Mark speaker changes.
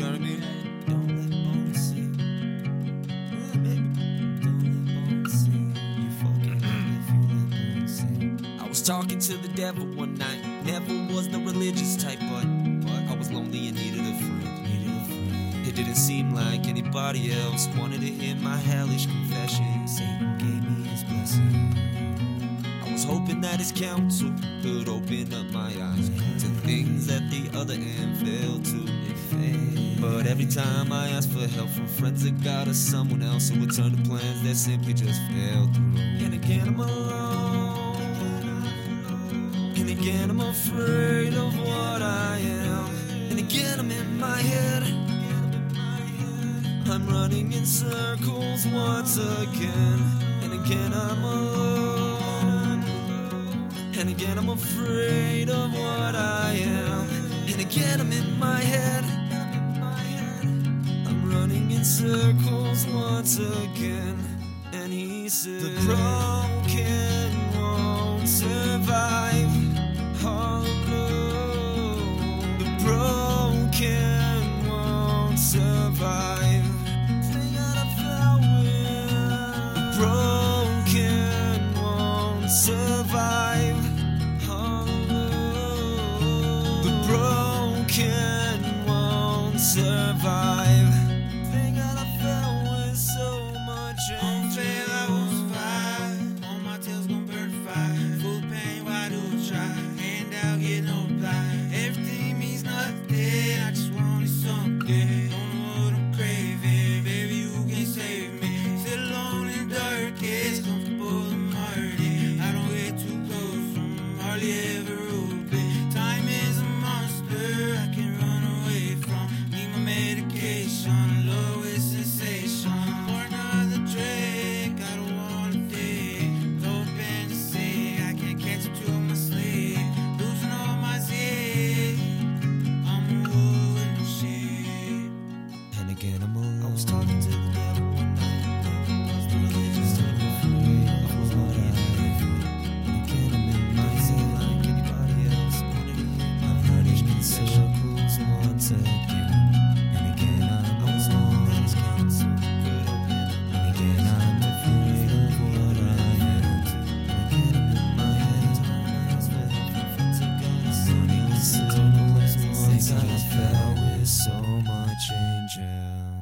Speaker 1: You know what I mean? Don't let bones. Yeah, baby. Don't let bones sing. You fucking if you let bones sing. I was talking to the devil one night. Never was the religious type, but, but I was lonely and needed a friend. Needed a friend. It didn't seem like anybody else wanted to hear my hellish confession. Satan gave me his blessing. Hoping that his counsel could open up my eyes to things that the other end failed to. But every time I ask for help from friends of God or someone else, it would turn to plans that simply just fell through. And again, I'm alone. And again, I'm afraid of what I am. And again, I'm in my head. I'm running in circles once again. And again, I'm alone. And again, I'm afraid of what I am. And again, I'm in my head. I'm running in circles once again. And he said, The broken won't survive. All alone. The broken won't survive.
Speaker 2: Fire. Full pain, why do I try? Hand out, get no
Speaker 1: like animals. I was talking to the devil one night. I was really just on the freeway. I was not alive. Again, I'm in my head like anybody else. has been once again. And again, I was long as cancer. And again, I'm afraid of what I am. And again, I'm in my head. Once I fell so much angel.